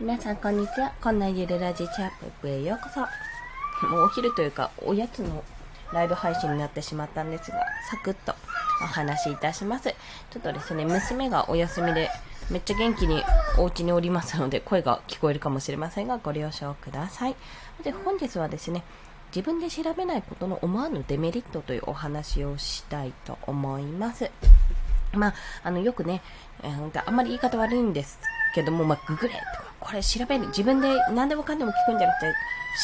皆さんこんにちは。こんなゆるラジチャップへようこそ。もうお昼というか、おやつのライブ配信になってしまったんですが、サクッとお話しいたします。ちょっとですね、娘がお休みで、めっちゃ元気にお家におりますので、声が聞こえるかもしれませんが、ご了承ください。で、本日はですね、自分で調べないことの思わぬデメリットというお話をしたいと思います。まあ、あの、よくね、えー、あんまり言い方悪いんですけども、まあ、ググれとか、これ調べる、自分で何でもかんでも聞くんじゃなくて、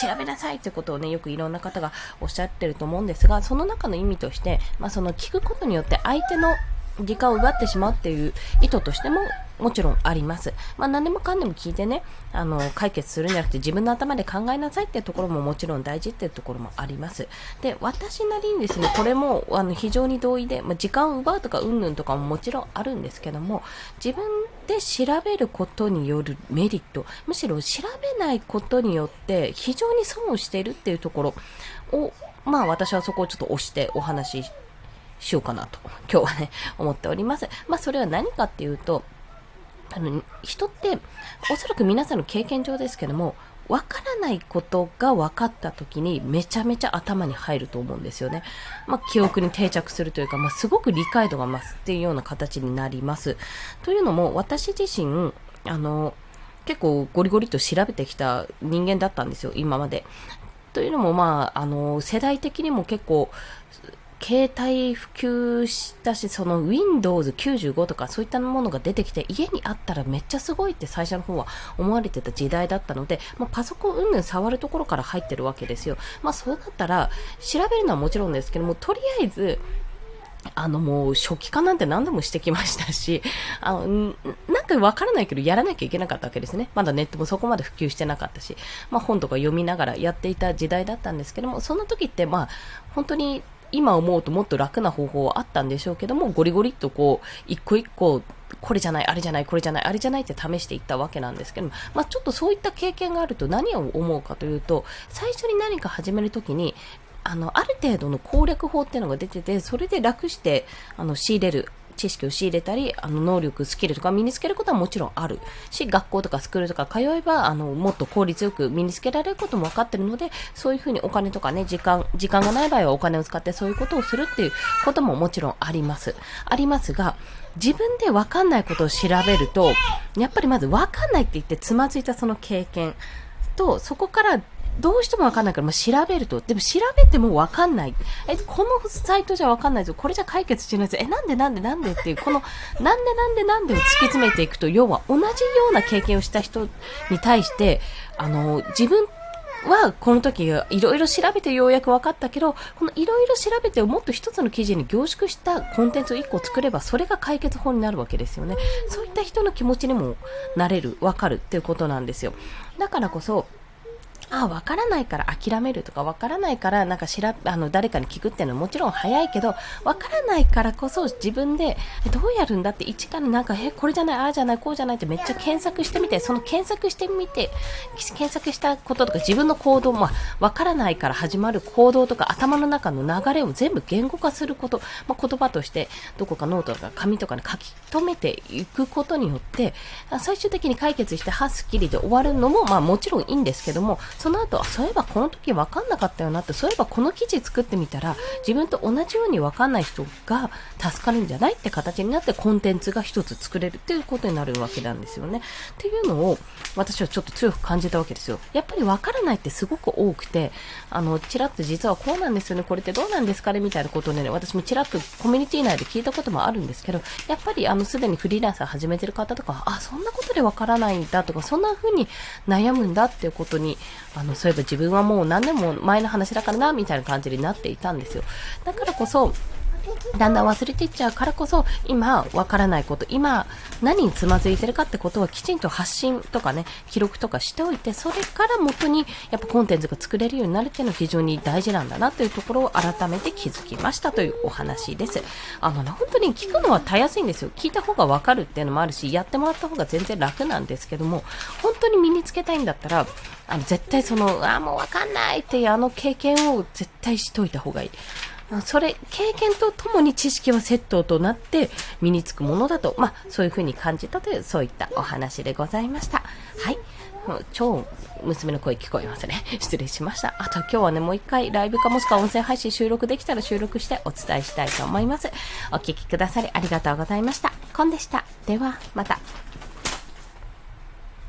調べなさいってことをね、よくいろんな方がおっしゃってると思うんですが、その中の意味として、まあ、その聞くことによって相手の時間を奪ってしまうっていう意図としてももちろんあります。まあ何でもかんでも聞いてね、あの、解決するんじゃなくて自分の頭で考えなさいっていうところももちろん大事っていうところもあります。で、私なりにですね、これもあの非常に同意で、まあ、時間を奪うとかうんぬんとかももちろんあるんですけども、自分で調べることによるメリット、むしろ調べないことによって非常に損をしているっていうところを、まあ私はそこをちょっと押してお話ししようかなと、今日はね、思っております。まあそれは何かっていうと、あの、人って、おそらく皆さんの経験上ですけども、わからないことが分かった時にめちゃめちゃ頭に入ると思うんですよね。まあ、記憶に定着するというか、まあ、すごく理解度が増すっていうような形になります。というのも、私自身、あの、結構ゴリゴリと調べてきた人間だったんですよ、今まで。というのも、まあ、あの、世代的にも結構、携帯普及したし、その Windows 95とかそういったものが出てきて、家にあったらめっちゃすごいって最初の方は思われてた時代だったので、まあ、パソコンうんぬん触るところから入ってるわけですよ。まあそうだったら、調べるのはもちろんですけども、とりあえず、あのもう初期化なんて何度もしてきましたし、あの、なんかわからないけどやらなきゃいけなかったわけですね。まだネットもそこまで普及してなかったし、まあ本とか読みながらやっていた時代だったんですけども、その時ってまあ本当に今思うともっと楽な方法はあったんでしょうけども、ゴリゴリっとこう、一個一個、これじゃない、あれじゃない、これじゃない、あれじゃないって試していったわけなんですけども、まあ、ちょっとそういった経験があると何を思うかというと、最初に何か始めるときに、あの、ある程度の攻略法っていうのが出てて、それで楽して、あの、仕入れる。知識を仕入れたり、あの、能力、スキルとか身につけることはもちろんあるし、学校とかスクールとか通えば、あの、もっと効率よく身につけられることも分かってるので、そういうふうにお金とかね、時間、時間がない場合はお金を使ってそういうことをするっていうことももちろんあります。ありますが、自分で分かんないことを調べると、やっぱりまず分かんないって言ってつまずいたその経験と、そこからどうしてもわかんないから、まあ、調べると。でも調べてもわかんない。え、このサイトじゃわかんないぞ。これじゃ解決しないぞ。え、なんでなんでなんでっていう、この、なんでなんでなんでを突き詰めていくと、要は同じような経験をした人に対して、あの、自分はこの時いろいろ調べてようやく分かったけど、このいろいろ調べてをもっと一つの記事に凝縮したコンテンツを1個作れば、それが解決法になるわけですよね。そういった人の気持ちにもなれる、分かるっていうことなんですよ。だからこそ、あ、わからないから諦めるとか、わからないからなんかしら、あの、誰かに聞くっていうのはもちろん早いけど、わからないからこそ自分で、どうやるんだって一からなんか、え、これじゃない、ああじゃない、こうじゃないってめっちゃ検索してみて、その検索してみて、検索したこととか自分の行動、まあ、わからないから始まる行動とか頭の中の流れを全部言語化すること、まあ、言葉としてどこかノートとか紙とかに書き留めていくことによって、最終的に解決して、はすっきりで終わるのも、まあもちろんいいんですけども、その後、そういえばこの時分かんなかったよなって、そういえばこの記事作ってみたら、自分と同じように分かんない人が助かるんじゃないって形になってコンテンツが一つ作れるっていうことになるわけなんですよね。っていうのを私はちょっと強く感じたわけですよ。やっぱり分からないってすごく多くて、あの、ちらっと実はこうなんですよね、これってどうなんですかねみたいなことでね、私もちらっとコミュニティ内で聞いたこともあるんですけど、やっぱりあの、すでにフリーランス始めてる方とか、あ、そんなことで分からないんだとか、そんな風に悩むんだっていうことに、あの、そういえば自分はもう何年も前の話だからな、みたいな感じになっていたんですよ。だからこそ、だんだん忘れていっちゃうからこそ、今わからないこと、今何につまずいてるかってことはきちんと発信とかね、記録とかしておいて、それから元にやっぱコンテンツが作れるようになるっていうのは非常に大事なんだなというところを改めて気づきましたというお話です。あのね、本当に聞くのはたやすいんですよ。聞いた方がわかるっていうのもあるし、やってもらった方が全然楽なんですけども、本当に身につけたいんだったら、あの、絶対その、あ、もうわかんないっていうあの経験を絶対しといた方がいい。それ、経験とともに知識はセットとなって身につくものだと、まあ、そういうふうに感じたという、そういったお話でございました。はい。超娘の声聞こえますね。失礼しました。あと今日はね、もう一回ライブかもしくは音声配信収録できたら収録してお伝えしたいと思います。お聴きくださりありがとうございました。コンでした。では、また。